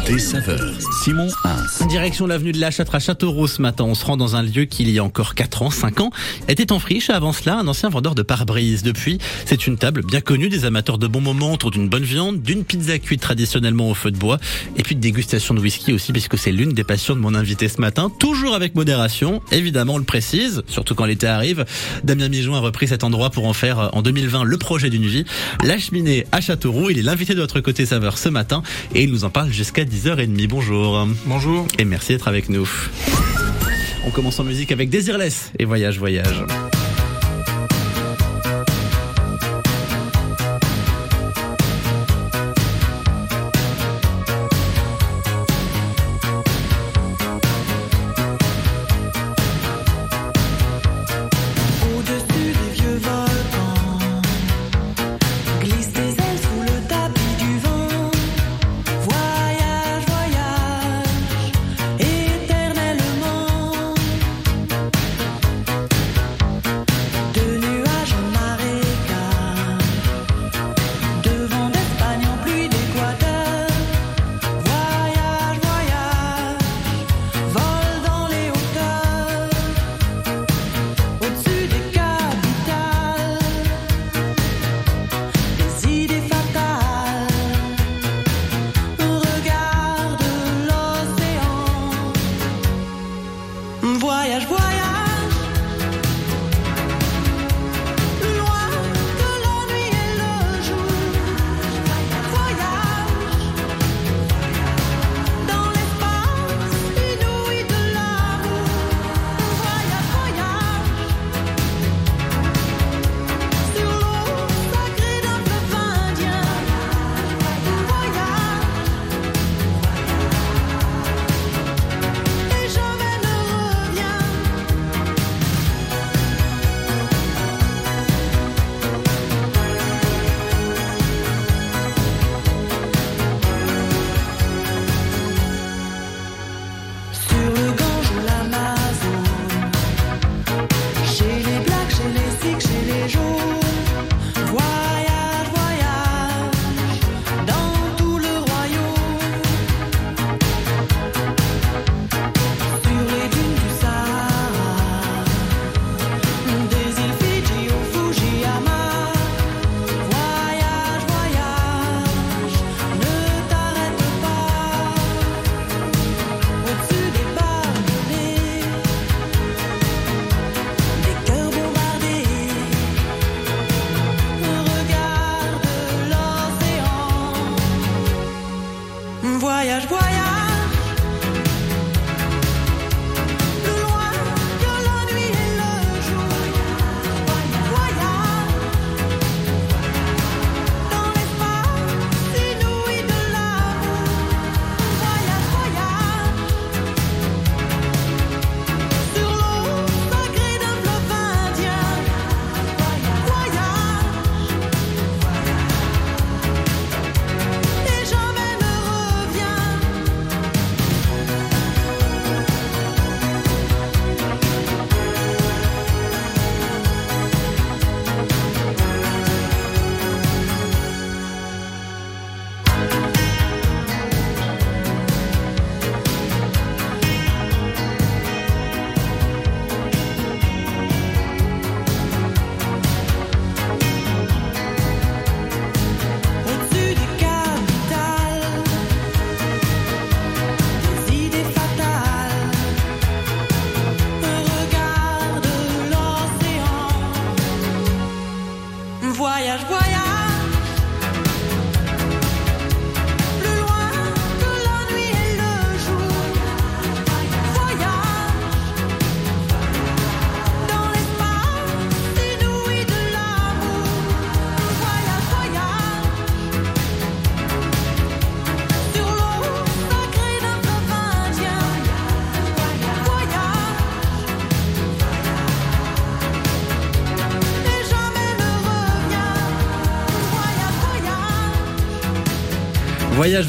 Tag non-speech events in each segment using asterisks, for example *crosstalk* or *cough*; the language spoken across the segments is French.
Côté saveur, Simon Hins. Direction l'avenue de la Châtre à Châteauroux ce matin. On se rend dans un lieu qui, il y a encore 4 ans, 5 ans, était en friche. Avant cela, un ancien vendeur de pare-brise. Depuis, c'est une table bien connue des amateurs de bons moments autour d'une bonne viande, d'une pizza cuite traditionnellement au feu de bois, et puis de dégustation de whisky aussi, puisque c'est l'une des passions de mon invité ce matin. Toujours avec modération, évidemment, on le précise, surtout quand l'été arrive. Damien Mijon a repris cet endroit pour en faire, euh, en 2020, le projet d'une vie. La cheminée à Châteauroux. Il est l'invité de votre côté saveur ce matin et il nous en parle jusqu'à 10h30. Bonjour. Bonjour. Et merci d'être avec nous. On commence en musique avec Désirless et Voyage, Voyage.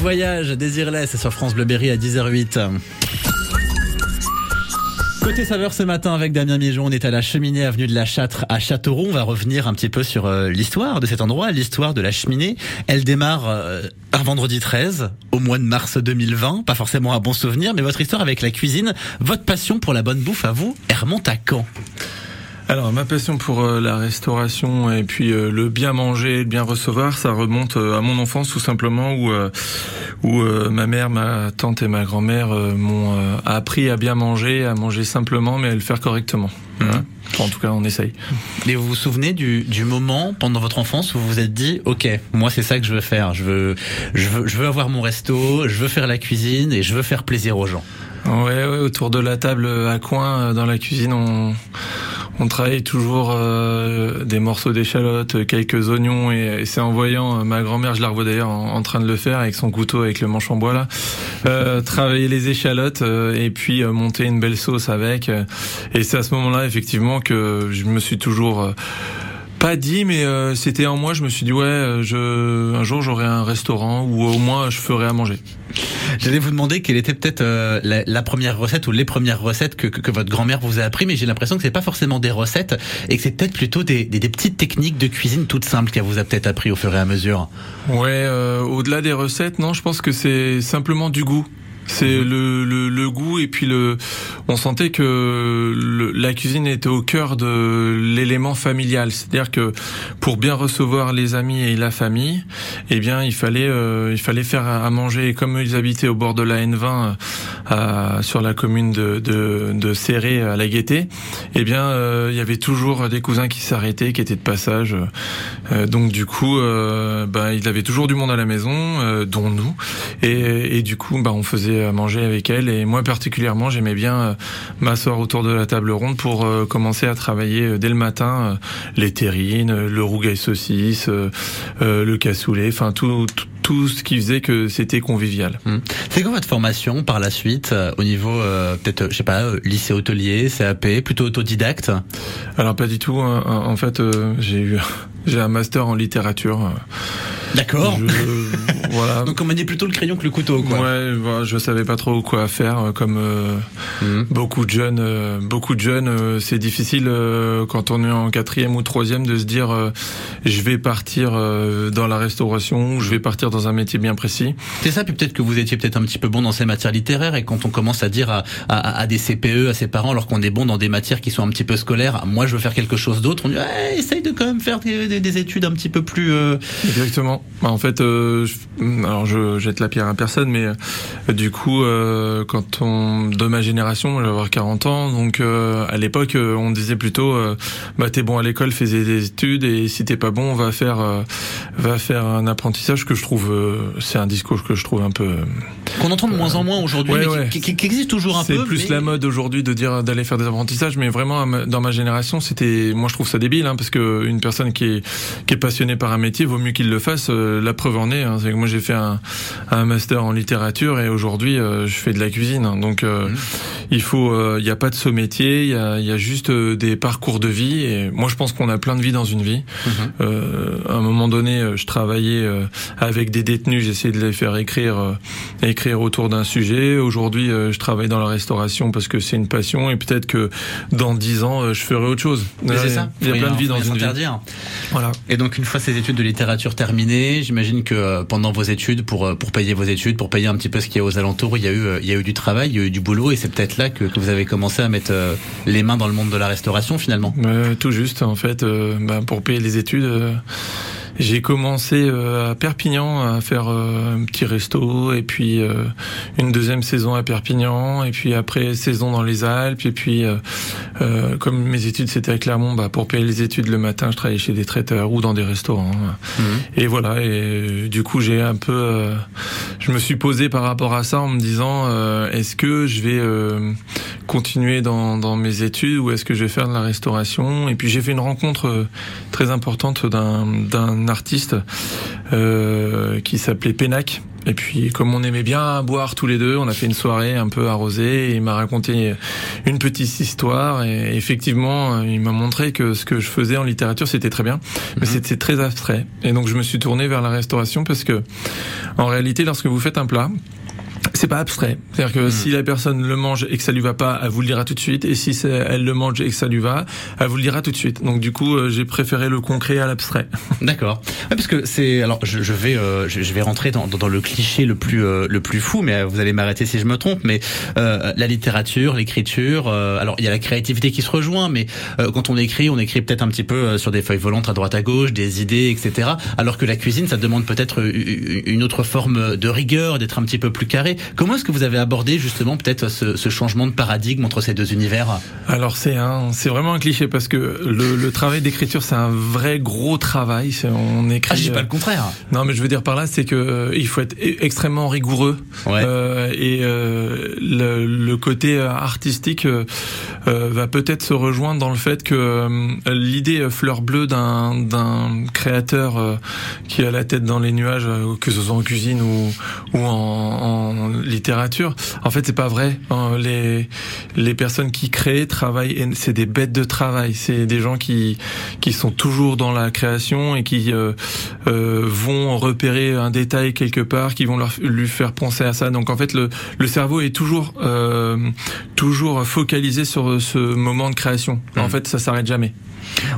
Voyage, voyage. Désirless sur France Bleu Berry à 10h08. Côté saveur ce matin avec Damien Mijon, on est à la cheminée avenue de la Châtre à Châteauroux. On va revenir un petit peu sur euh, l'histoire de cet endroit, l'histoire de la cheminée. Elle démarre euh, un vendredi 13 au mois de mars 2020. Pas forcément un bon souvenir, mais votre histoire avec la cuisine, votre passion pour la bonne bouffe à vous, elle remonte à quand Alors ma passion pour euh, la restauration et puis euh, le bien manger, le bien recevoir, ça remonte euh, à mon enfance tout simplement où euh, où euh, ma mère, ma tante et ma grand-mère euh, m'ont euh, appris à bien manger, à manger simplement mais à le faire correctement. Voilà. Enfin, en tout cas, on essaye. Et vous vous souvenez du, du moment pendant votre enfance où vous vous êtes dit, ok, moi c'est ça que je veux faire. Je veux, je veux, je veux avoir mon resto, je veux faire la cuisine et je veux faire plaisir aux gens. Ouais, ouais, autour de la table à coin euh, dans la cuisine, on travaille toujours euh, des morceaux d'échalote, quelques oignons et, c'est en voyant euh, ma grand-mère, je la revois d'ailleurs en, train de le faire avec son couteau avec le manche en bois là, euh, travailler les échalotes euh, et puis euh, monter une belle sauce avec. euh, et c'est à ce moment-là effectivement que je me suis toujours euh, pas dit, mais euh, c'était en moi. Je me suis dit ouais, euh, je un jour j'aurai un restaurant ou au moins je ferai à manger. J'allais vous demander quelle était peut-être euh, la, la première recette ou les premières recettes que, que, que votre grand-mère vous a appris, mais j'ai l'impression que c'est pas forcément des recettes et que c'est peut-être plutôt des, des, des petites techniques de cuisine toutes simples qu'elle vous a peut-être appris au fur et à mesure. Ouais, euh, au-delà des recettes, non, je pense que c'est simplement du goût. C'est le, le, le goût et puis le. On sentait que le- la cuisine était au cœur de l'élément familial, c'est-à-dire que pour bien recevoir les amis et la famille, eh bien il fallait euh, il fallait faire à manger. Et comme ils habitaient au bord de la N20 euh, sur la commune de de, de Serré à la Gaîté, eh bien euh, il y avait toujours des cousins qui s'arrêtaient, qui étaient de passage. Euh, donc du coup, bah, il avait toujours du monde à la maison, euh, dont nous, et, et du coup, bah, on faisait à manger avec elle. Et moi particulièrement, j'aimais bien euh, m'asseoir autour de la table ronde pour euh, commencer à travailler euh, dès le matin les terrines, le rougail saucisse, le cassoulet, enfin tout, tout tout ce qui faisait que c'était convivial. C'est quoi votre formation par la suite euh, au niveau euh, peut-être je sais pas euh, lycée hôtelier, CAP, plutôt autodidacte? Alors pas du tout. hein. En fait, j'ai eu *laughs* j'ai un master en littérature. D'accord. Je- voilà. *laughs* Donc on maniait plutôt le crayon que le couteau quoi. Ouais, voilà, je savais pas trop quoi faire. euh, Comme euh, Mhm. beaucoup de jeunes, euh, beaucoup de jeunes, euh, c'est difficile euh, quand on est en quatrième ou troisième de se dire euh, je vais partir euh, dans la restauration, je vais partir dans un métier bien précis. C'est ça, puis peut-être que vous étiez peut-être un petit peu bon dans ces matières littéraires et quand on commence à dire à, à, à des CPE, à ses parents, alors qu'on est bon dans des matières qui sont un petit peu scolaires, moi je veux faire quelque chose d'autre, on dit ouais, essaye de quand même faire des, des- des études un petit peu plus... euh, Exactement. Bah, En fait, euh, je- alors je jette la pierre à personne, mais euh, du coup, euh, quand on de ma génération, je vais avoir 40 ans, donc à l'époque, on disait plutôt, bah t'es bon à l'école, fais des études, et si t'es pas bon, va faire, va faire un apprentissage que je trouve, c'est un discours que je trouve un peu. qu'on entend de moins en moins aujourd'hui, ouais, mais ouais. qui, qui- qui existe toujours un peu. C'est plus mais- la mode aujourd'hui de dire d'aller faire des apprentissages, mais vraiment dans ma génération, c'était, moi je trouve ça débile, hein, parce que une personne qui est qui est passionnée par un métier, vaut mieux qu'il le fasse. Euh, la preuve en est, hein, c'est que moi j'ai fait un, un master en littérature et aujourd'hui euh, je fais de la cuisine. hein. donc euh, Mhm. il faut, il y a pas de saut métier, il y a, il y a juste des parcours de vie. Et moi je pense qu'on a plein de vies dans une vie. Euh, à un moment donné, je travaillais avec des détenus, j'essayais de les faire écrire, écrire autour d'un sujet. Aujourd'hui, je travaille dans la restauration parce que c'est une passion et peut-être que dans dix ans, je ferai autre chose. Mais c'est ça. Il y a plein de vies dans une vie. Voilà. Et donc une fois ces études de littérature terminées, j'imagine que euh, pendant vos études, pour euh, pour payer vos études, pour payer un petit peu ce qu'il y a aux alentours, il y a eu euh, il y a eu du travail, il y a eu du boulot, et c'est peut-être là que, vous avez commencé à mettre les mains dans le monde de la restauration finalement. Tout juste, en fait, bah, pour payer les études. J'ai commencé euh, à Perpignan à faire euh, un petit resto et puis euh, une deuxième saison à Perpignan et puis après saison dans les Alpes et puis euh, euh, comme mes études c'était à Clermont bah, pour payer les études le matin je travaillais chez des traiteurs ou dans des restaurants. Et voilà et du coup j'ai un peu euh, je me suis posé par rapport à ça en me disant euh, est-ce que je vais euh, continuer dans, dans mes études ou est-ce que je vais faire de la restauration? Et puis j'ai fait une rencontre très importante d'un d'un artiste euh, qui s'appelait Pénac. Et puis comme on aimait bien boire tous les deux, on a fait une soirée un peu arrosée. Et il m'a raconté une petite histoire. Et effectivement il m'a montré que ce que je faisais en littérature c'était très bien. Mais Mhm. c'était très abstrait. Et donc je me suis tourné vers la restauration parce que en réalité lorsque vous faites un plat C'est pas abstrait. C'est-à-dire que si la personne le mange et que ça lui va pas, elle vous le dira tout de suite. Et si elle le mange et que ça lui va, elle vous le dira tout de suite. Donc du coup, euh, j'ai préféré le concret à l'abstrait. *laughs* D'accord. Ouais, parce que c'est alors je, je vais euh, je, je vais rentrer dans, dans, dans le cliché le plus euh, le plus fou, mais vous allez m'arrêter si je me trompe. Mais euh, la littérature, l'écriture, alors il y a la créativité qui se rejoint, mais quand on écrit, on écrit peut-être un petit peu sur des feuilles volantes à droite à gauche, des idées, etc. Alors que la cuisine, ça demande peut-être une autre forme de rigueur, d'être un petit peu plus carré. Comment est-ce que vous avez abordé justement peut-être ce, ce changement de paradigme entre ces deux univers Alors c'est un, c'est vraiment un cliché parce que le, le travail d'écriture c'est un vrai gros travail. On écrit. Ah, je dis euh, pas le contraire. Non, mais je veux dire par là, c'est que euh, il faut être e- extrêmement rigoureux Ouais. Euh, et euh, le, le côté euh, artistique euh, euh, va peut-être se rejoindre dans le fait que euh, l'idée euh, fleur bleue d'un d'un créateur euh, qui a la tête dans les nuages, euh, que ce soit en cuisine ou ou en, en littérature, en fait, c'est pas vrai. Hein, Les les personnes qui créent travaillent, et c'est des bêtes de travail. C'est des gens qui qui sont toujours dans la création et qui euh, euh, vont repérer un détail quelque part, qui vont leur, lui faire penser à ça. Donc en fait, le, le cerveau est toujours euh, toujours focalisé sur ce moment de création. En Mhm. fait, ça s'arrête jamais.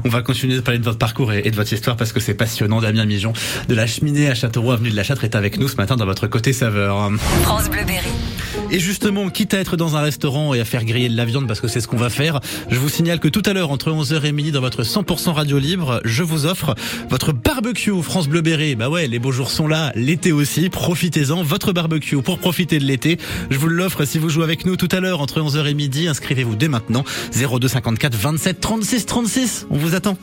On va continuer de parler de votre parcours et de votre histoire parce que c'est passionnant. Damien Mijon de la cheminée à Châteauroux, avenue de la Châtre, est avec nous ce matin dans votre côté saveur. France Bleu Berry. Et justement, quitte à être dans un restaurant et à faire griller de la viande parce que c'est ce qu'on va faire, je vous signale que tout à l'heure, entre 11h et midi, dans votre 100% radio libre, je vous offre votre barbecue France Bleu Berry. Bah ouais, les beaux jours sont là, l'été aussi, profitez-en. Votre barbecue pour profiter de l'été. Je vous l'offre si vous jouez avec nous tout à l'heure, entre 11h et midi. Inscrivez-vous dès maintenant. 02 54 27 36 36. On vous attend.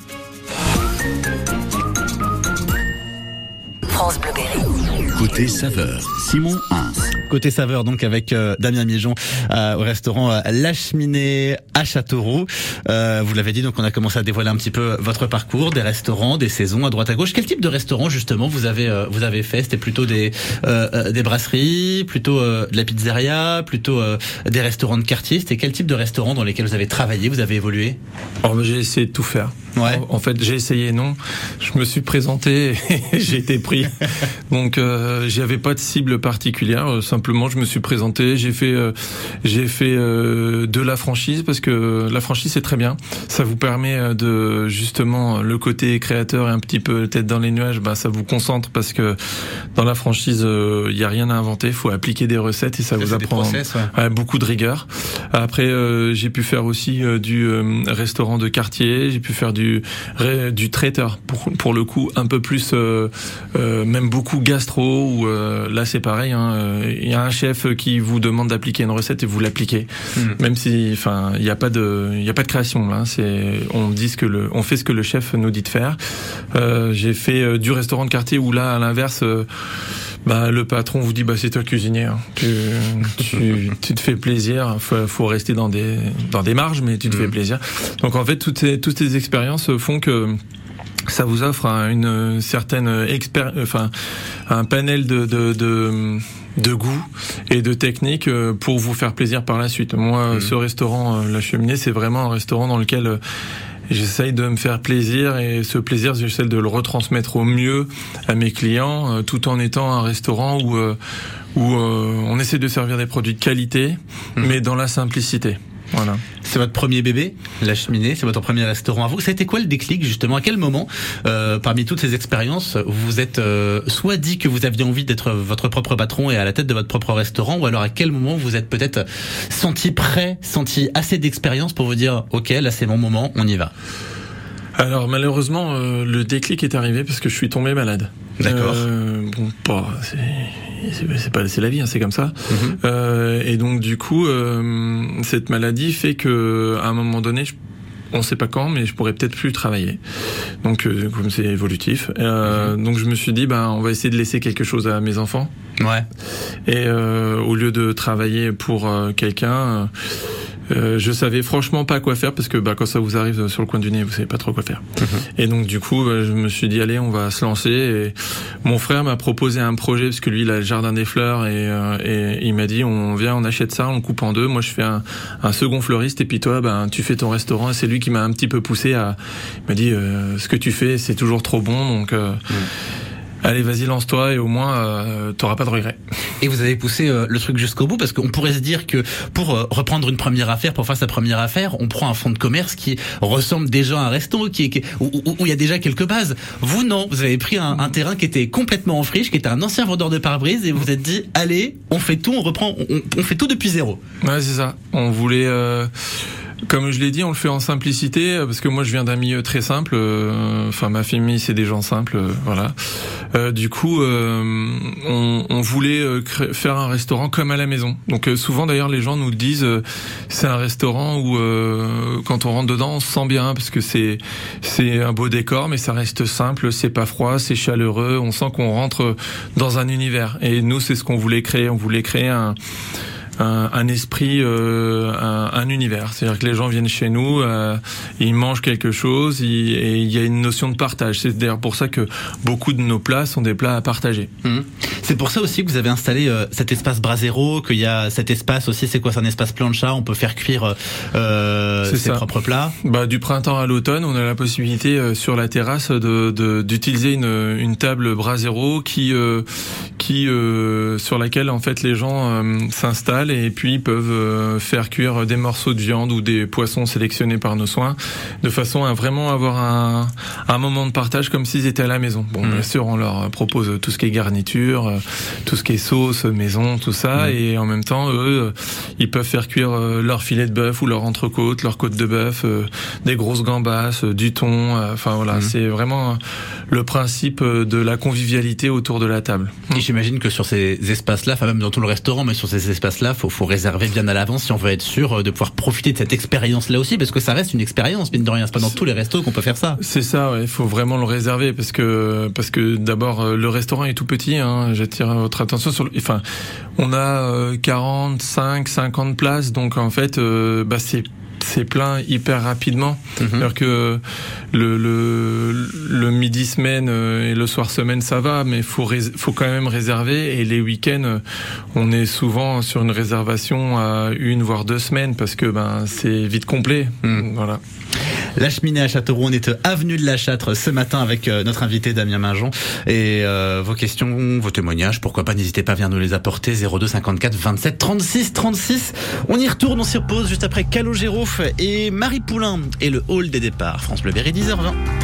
France Bleu Berry. Côté saveur, Simon Hins. Côté saveur, donc avec euh, Damien Mijon euh, au restaurant euh, La Cheminée à Châteauroux. Euh, vous l'avez dit, donc on a commencé à dévoiler un petit peu votre parcours, des restaurants, des saisons à droite à gauche. Quel type de restaurant justement vous avez euh, vous avez fait? C'était plutôt des des brasseries, plutôt euh, de la pizzeria, plutôt euh, des restaurants de quartier? C'était quel type de restaurant dans lesquels vous avez travaillé, vous avez évolué? Alors, j'ai essayé de tout faire. Ouais. En, en fait, j'ai essayé, non. Je me suis présenté *laughs* et j'ai été pris. Donc, euh, j'avais pas de cible particulière. Euh, Simplement, je me suis présenté. J'ai fait, euh, j'ai fait euh, de la franchise parce que la franchise c'est très bien. Ça vous permet euh, de justement le côté créateur et un petit peu tête dans les nuages. Bah, ça vous concentre parce que dans la franchise, il y a rien à inventer. Il faut appliquer des recettes et ça vous apprend. process, ouais. Ouais, beaucoup de rigueur. Après, euh, j'ai pu faire aussi euh, du euh, restaurant de quartier. J'ai pu faire du du traiteur pour pour le coup un peu plus, euh, euh, même beaucoup gastro. Où euh, là, c'est pareil. hein, Il y a un chef qui vous demande d'appliquer une recette et vous l'appliquez, Mhm. même si, enfin, il n'y a pas de, il y a pas de création là. C'est, on dit ce que le, on fait ce que le chef nous dit de faire. J'ai fait du restaurant de quartier où là, à l'inverse. bah, le patron vous dit bah c'est toi le cuisinier. hein. Tu, tu, *laughs* tu te fais plaisir. Faut, faut rester dans des dans des marges, mais tu te fais plaisir. Donc en fait toutes ces toutes ces expériences font que ça vous offre un- une certaine enfin un panel de, de, de de goût et de techniques euh, pour vous faire plaisir par la suite. Moi, Mhm. ce restaurant, euh, La Cheminée, c'est vraiment un restaurant dans lequel euh, J'essaye de me faire plaisir et ce plaisir, j'essaie de le retransmettre au mieux à mes clients, tout en étant un restaurant où où on essaie de servir des produits de qualité, Mhm. mais dans la simplicité. Voilà. C'est votre premier bébé, la cheminée, c'est votre premier restaurant à vous. Ça a été quoi le déclic justement? À quel moment, euh, parmi toutes ces expériences, vous vous êtes euh, soit dit que vous aviez envie d'être votre propre patron et à la tête de votre propre restaurant, ou alors à quel moment vous êtes peut-être senti prêt, senti assez d'expérience pour vous dire ok là c'est mon moment, on y va? Alors malheureusement, euh, le déclic est arrivé parce que je suis tombé malade. D'accord. Euh, bon, pas, c'est pas c'est la vie, hein, c'est comme ça. Mhm. Euh, et donc du coup, euh, cette maladie fait que à un moment donné, je, on sait pas quand, mais je pourrais peut-être plus travailler. Donc euh, comme c'est évolutif, euh, donc je me suis dit, ben on va essayer de laisser quelque chose à mes enfants. Ouais. Et euh, au lieu de travailler pour quelqu'un, euh, je savais franchement pas quoi faire parce que bah, quand ça vous arrive sur le coin du nez, vous savez pas trop quoi faire. Et donc du coup, bah, je me suis dit allez, on va se lancer. Et mon frère m'a proposé un projet parce que lui, il a le jardin des fleurs et, euh, et il m'a dit on vient, on achète ça, on le coupe en deux. Moi, je fais un, un second fleuriste et puis toi, ben tu fais ton restaurant. Et c'est lui qui m'a un petit peu poussé à. Il m'a dit euh, ce que tu fais, c'est toujours trop bon, donc. euh, allez, vas-y, lance-toi et au moins, euh, t'auras pas de regrets. Et vous avez poussé euh, le truc jusqu'au bout parce qu'on pourrait se dire que pour euh, reprendre une première affaire, pour faire sa première affaire, on prend un fonds de commerce qui ressemble déjà à un resto, qui, est- qui où, il y a déjà quelques bases. Vous non, vous avez pris un, un terrain qui était complètement en friche, qui était un ancien vendeur de pare-brise et vous vous êtes dit allez, on fait tout, on reprend, on, on fait tout depuis zéro. Ouais, c'est ça. On voulait, euh, comme je l'ai dit, on le fait en simplicité euh, parce que moi je viens d'un milieu très simple. euh, Enfin, ma famille c'est des gens simples, euh, voilà. Euh, du coup, euh, on, on voulait faire un restaurant comme à la maison. Donc euh, souvent d'ailleurs les gens nous disent, c'est un restaurant où quand on rentre dedans on se sent bien parce que c'est c'est un beau décor, mais ça reste simple, c'est pas froid, c'est chaleureux. On sent qu'on rentre dans un univers. Et nous c'est ce qu'on voulait créer. On voulait créer un un, un esprit, euh, un, un univers. C'est-à-dire que les gens viennent chez nous, euh, ils mangent quelque chose ils- et il y a une notion de partage. C'est d'ailleurs pour ça que beaucoup de nos plats sont des plats à partager. Mhm. C'est pour ça aussi que vous avez installé euh, cet espace Brasero, qu'il y a cet espace aussi, c'est quoi C'est un espace plancha, on peut faire cuire ses ça. propres plats. Bah, du printemps à l'automne, on a la possibilité sur la terrasse de de- d'utiliser une, une table Brasero qui qui sur laquelle en fait les gens euh, et puis peuvent euh, faire cuire des morceaux de viande ou des poissons sélectionnés par nos soins, de façon à vraiment avoir un un moment de partage comme s'ils étaient à la maison. Bon, Mhm. bien sûr, on leur propose tout ce qui est garniture, euh, tout ce qui est sauce maison, tout ça, Mhm. et en même temps, eux, euh, ils peuvent faire cuire leur filet de bœuf ou leur entrecôte, leur côte de bœuf, des grosses gambas, euh, du thon. Enfin voilà, Mhm. c'est vraiment le principe de la convivialité autour de la table. Et j'imagine que sur ces espaces-là, enfin même dans tout le restaurant, mais sur ces espaces-là, faut, faut réserver bien à l'avance si on veut être sûr euh, de pouvoir profiter de cette expérience-là aussi, parce que ça reste une expérience, mine de rien. C'est pas dans tous les restos qu'on peut faire ça. C'est ça, il faut vraiment le réserver parce que parce que d'abord euh, le restaurant est tout petit. Hein, J'attire votre attention sur. Le, enfin, on a euh, 45, 50 places, donc en fait, euh, bah c'est c'est plein hyper rapidement. Mhm. C'est-à-dire que le, le, le midi semaine euh, et le soir semaine ça va, mais faut faut quand même réserver. Et les week-ends, euh, on est souvent sur une réservation à une voire deux semaines parce que ben c'est vite complet. Mhm. Voilà. La cheminée à Châteauroux, on est euh, avenue de la Châtre ce matin avec notre invité Damien Minjon. Et euh, vos questions, vos témoignages, pourquoi pas, n'hésitez pas à venir nous les apporter. 02 54 27 36 36. On y retourne, on s'y repose juste après Calogero et Marie Poulain et le hall des départs. France Bleu Berry, 10h20.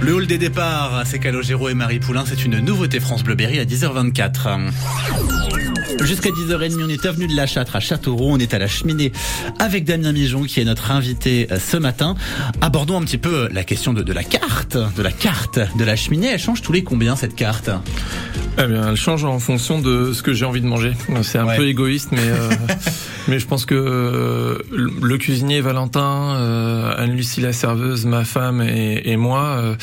Le hall des départs, c'est Calogero et Marie Poulain, c'est une nouveauté France Bleuberry à 10h24. Jusqu'à 10h30, on est avenue de la Châtre à Châteauroux, on est à la cheminée avec Damien Mijon qui est notre invité euh, ce matin. Abordons un petit peu euh, la question de, de la carte, de la carte de la cheminée, elle change tous les combien cette carte? Eh bien, elle change en fonction de ce que j'ai envie de manger. C'est un Ouais. peu égoïste, mais euh, *laughs* mais je pense que euh, le cuisinier Valentin, euh, Anne-Lucie la serveuse, ma femme et, et moi, euh,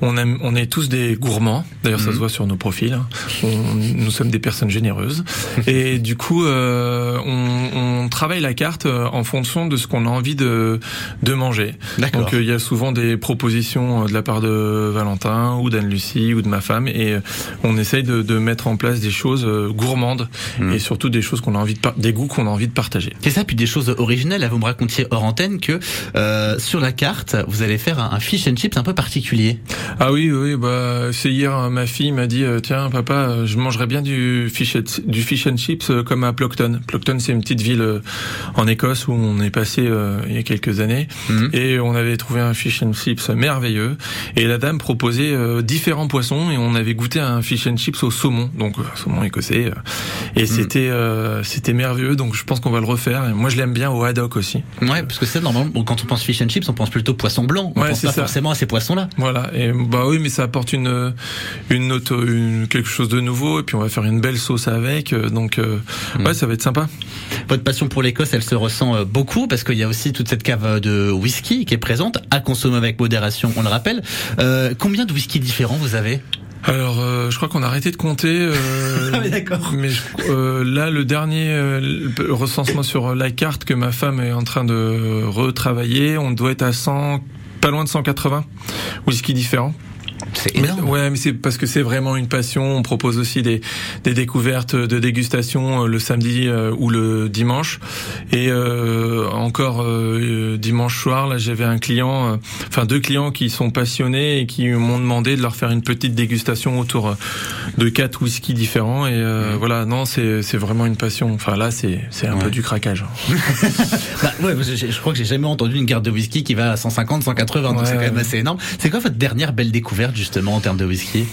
on aime, on est tous des gourmands. D'ailleurs, ça se voit sur nos profils. hein. On- nous sommes des personnes généreuses. *laughs* Et du coup, on, on travaille la carte en fonction de ce qu'on a envie de de manger. D'accord. Donc il y a souvent des propositions de la part de Valentin ou d'Anne-Lucie ou de ma femme et on essaye de, de mettre en place des choses euh, gourmandes Mm. et surtout des choses qu'on a envie de des goûts qu'on a envie de partager. C'est ça, puis des choses originelles. Là, vous me racontiez hors antenne que euh, sur la carte, vous allez faire un, un fish and chips un peu particulier. Ah oui oui bah c'est hier euh, ma fille m'a dit tiens papa je mangerais bien du fish and, du fish and chips comme à Plockton. Plockton c'est une petite ville en Écosse où on est passé euh, il y a quelques années Mhm. et on avait trouvé un fish and chips merveilleux et la dame proposait euh, différents poissons et on avait goûté un fish and chips au saumon donc euh, saumon écossais euh, et c'était euh, c'était merveilleux donc je pense qu'on va le refaire et moi je l'aime bien au haddock aussi Ouais, parce que c'est normalement, quand on pense fish and chips, on pense plutôt poisson blanc. On Ouais, pense pas ça. forcément à ces poissons-là. voilà et bah oui mais ça apporte une une note une, quelque chose de nouveau et puis on va faire une belle sauce avec donc euh, Mm. ouais ça va être sympa Votre passion pour l'Écosse, elle se ressent beaucoup parce qu'il y a aussi toute cette cave de whisky qui est présente, à consommer avec modération, on le rappelle. Euh, combien de whisky différents vous avez? Alors euh, je crois qu'on a arrêté de compter euh, *laughs* Ah oui, d'accord. Mais je- euh, là, le dernier euh, recensement sur la carte que ma femme est en train de retravailler, on doit être à 100, pas loin de 180 whisky différents. C'est Mais- énorme. ouais, mais c'est parce que c'est vraiment une passion. On propose aussi des, des découvertes de dégustation euh, le samedi euh, ou le dimanche. Et euh, encore euh, dimanche soir, là, j'avais un client, enfin deux clients qui sont passionnés et qui m'ont demandé de leur faire une petite dégustation autour de quatre whiskies différents. Et voilà, non, c'est vraiment une passion. Enfin là, c'est un Ouais. peu du craquage. *laughs* Bah, ouais, je crois que j'ai jamais entendu une carte de whisky qui va à 150, 180, donc c'est quand même assez énorme. C'est quoi votre dernière belle découverte justement en termes de whisky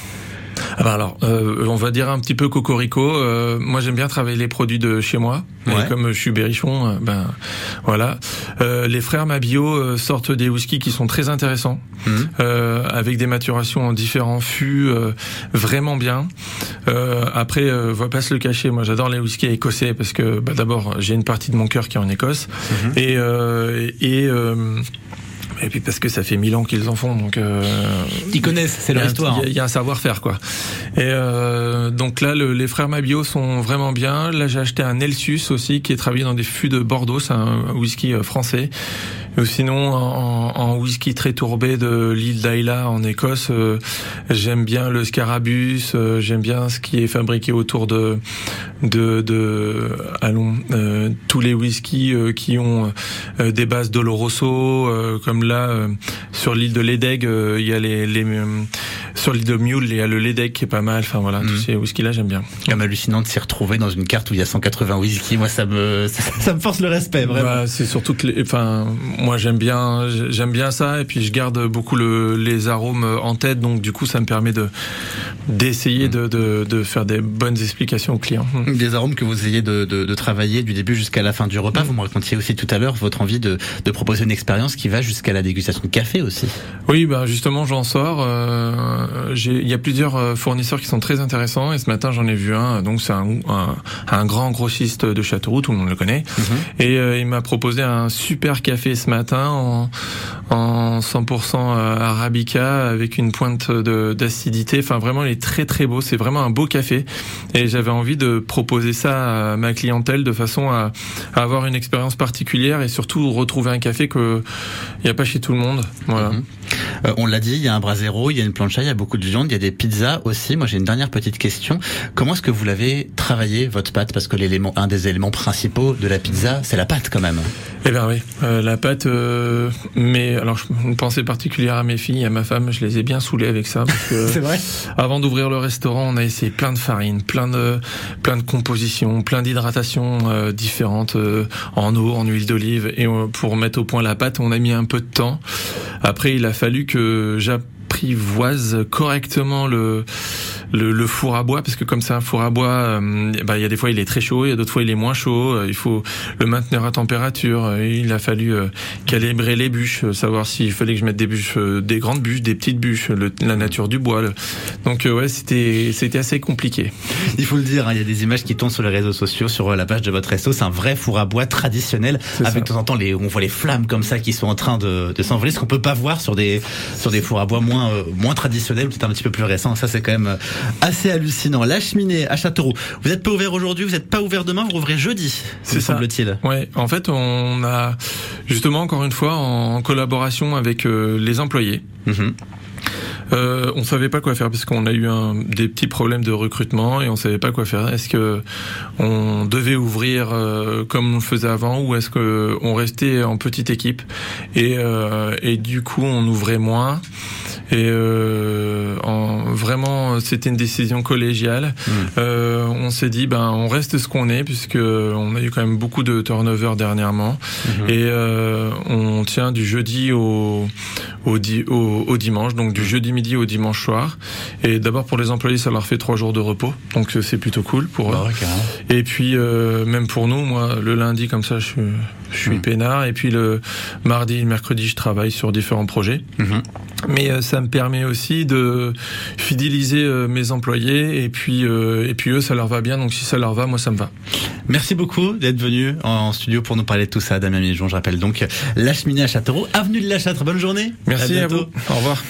Ah bah alors, euh, on va dire un petit peu cocorico. Euh, moi, j'aime bien travailler les produits de chez moi. Ouais. Et comme je suis berrichon, euh, ben voilà. Euh, les frères Mabio sortent des whiskies qui sont très intéressants, Mhm. avec des maturations en différents fûts, vraiment bien. Après, euh, va pas se le cacher. Moi, j'adore les whiskies écossais parce que, bah, d'abord, j'ai une partie de mon cœur qui est en Écosse, Mhm. et et et puis parce que ça fait mille ans qu'ils en font, donc euh, Ils connaissent, c'est leur un- histoire. Il y a- il y, a un savoir-faire, quoi. Et euh, donc là, le- les frères Mabio sont vraiment bien. Là, j'ai acheté un Elsus aussi, qui est travaillé dans des fûts de Bordeaux. C'est un whisky euh, français. Ou sinon, en, en whisky très tourbé de l'île d'Ayla en Écosse, euh, j'aime bien le Scarabus. euh, j'aime bien ce qui est fabriqué autour de de, de allons euh, tous les whiskies euh, qui ont euh, des bases d'Oloroso, euh, comme là sur l'île de Ledeg, il y a les, les sur l'île de Mule, il y a le Ledeg qui est pas mal. Enfin voilà, Mhm. tous ces whiskies là j'aime bien. C'est quand même hallucinant de s'y retrouver dans une carte où il y a 180 whisky. Moi, ça me, *laughs* ça, ça me force le respect, vraiment. Bah, c'est surtout que, les, enfin, moi j'aime bien, j'aime bien ça, et puis je garde beaucoup le, les arômes en tête, donc du coup ça me permet de d'essayer de, de, de faire des bonnes explications aux clients. Mhm. Des arômes que vous ayez de, de, de travailler du début jusqu'à la fin du repas. Vous me racontiez aussi tout à l'heure votre envie de, de proposer une expérience qui va jusqu'à la dégustation de café aussi. Oui, bah justement, j'en sors. euh, il y a plusieurs euh, fournisseurs qui sont très intéressants et ce matin j'en ai vu un. Donc c'est un, un, un grand grossiste de Châteauroux, tout le monde le connaît. Et euh, il m'a proposé un super café ce matin en, en 100% arabica avec une pointe d'acidité. Enfin vraiment, il est très très beau. C'est vraiment un beau café. Et j'avais envie de proposer ça à ma clientèle de façon à, à avoir une expérience particulière et surtout retrouver un café que il n'y a pas chez tout le monde. Voilà. Mhm. Euh, on l'a dit, il y a un brasero, il y a une plancha, il y a beaucoup de viande, il y a des pizzas aussi. Moi, j'ai une dernière petite question. Comment est-ce que vous l'avez travaillé votre pâte? Parce que l'élément, un des éléments principaux de la pizza, c'est la pâte quand même. Eh ben oui, euh, la pâte. euh, mais alors, je- une pensée particulière à mes filles, à ma femme, je les ai bien saoulées avec ça. Que *laughs* vrai. avant d'ouvrir le restaurant, on a essayé plein de farines, plein de plein de compositions, plein d'hydratations euh, différentes euh, en eau, en huile d'olive. Et euh, pour mettre au point la pâte, on a mis un peu de temps. Après, il a fallu que j'apprivoise correctement le le, le four à bois parce que comme c'est un four à bois, euh, bah, il y a des fois il est très chaud, il y a d'autres fois il est moins chaud. euh, il faut le maintenir à température. euh, il a fallu euh, calibrer les bûches, savoir s'il fallait que je mette des bûches, euh, des grandes bûches, des petites bûches, le- la nature du bois. le- Donc ouais, c'était c'était assez compliqué. Il faut le dire, hein, il y a des images qui tournent sur les réseaux sociaux, sur la page de votre resto. C'est un vrai four à bois traditionnel, avec de temps en temps les, on voit les flammes comme ça qui sont en train de, de s'envoler, ce qu'on peut pas voir sur des sur des fours à bois moins euh, moins traditionnels, peut-être un petit peu plus récents. Ça c'est quand même assez hallucinant. La cheminée à Châteauroux. Vous êtes pas ouvert aujourd'hui, vous êtes pas ouvert demain, vous rouvrez jeudi. C'est semble-t-il. Ouais, en fait, on a justement encore une fois en collaboration avec euh, les employés. Mhm. Euh, on savait pas quoi faire parce qu'on a eu un, des petits problèmes de recrutement et on savait pas quoi faire. Est-ce que on devait ouvrir euh, comme on le faisait avant ou est-ce que on restait en petite équipe? Et, euh, et du coup on ouvrait moins et euh, en, vraiment c'était une décision collégiale. Euh, on s'est dit ben on reste ce qu'on est puisque on a eu quand même beaucoup de turnover dernièrement Mhm. et euh, on tient du jeudi au au, di- au, au dimanche, donc du jeudi midi au dimanche soir. Et d'abord pour les employés, ça leur fait trois jours de repos, donc euh, c'est plutôt cool pour eux. Bah carrément. Et puis euh, même pour nous, moi, le lundi comme ça, je suis, je suis Mm. peinard. Et puis le mardi, et le mercredi, je travaille sur différents projets. Mhm. Mais euh, ça me permet aussi de fidéliser euh, mes employés. Et puis euh, et puis eux, ça leur va bien. Donc si ça leur va, moi, ça me va. Merci beaucoup d'être venu en studio pour nous parler de tout ça, Damien Mijon. Je rappelle donc la cheminée à Châteauroux, avenue de la Châtre. Bonne journée. Merci à, vous. Au revoir.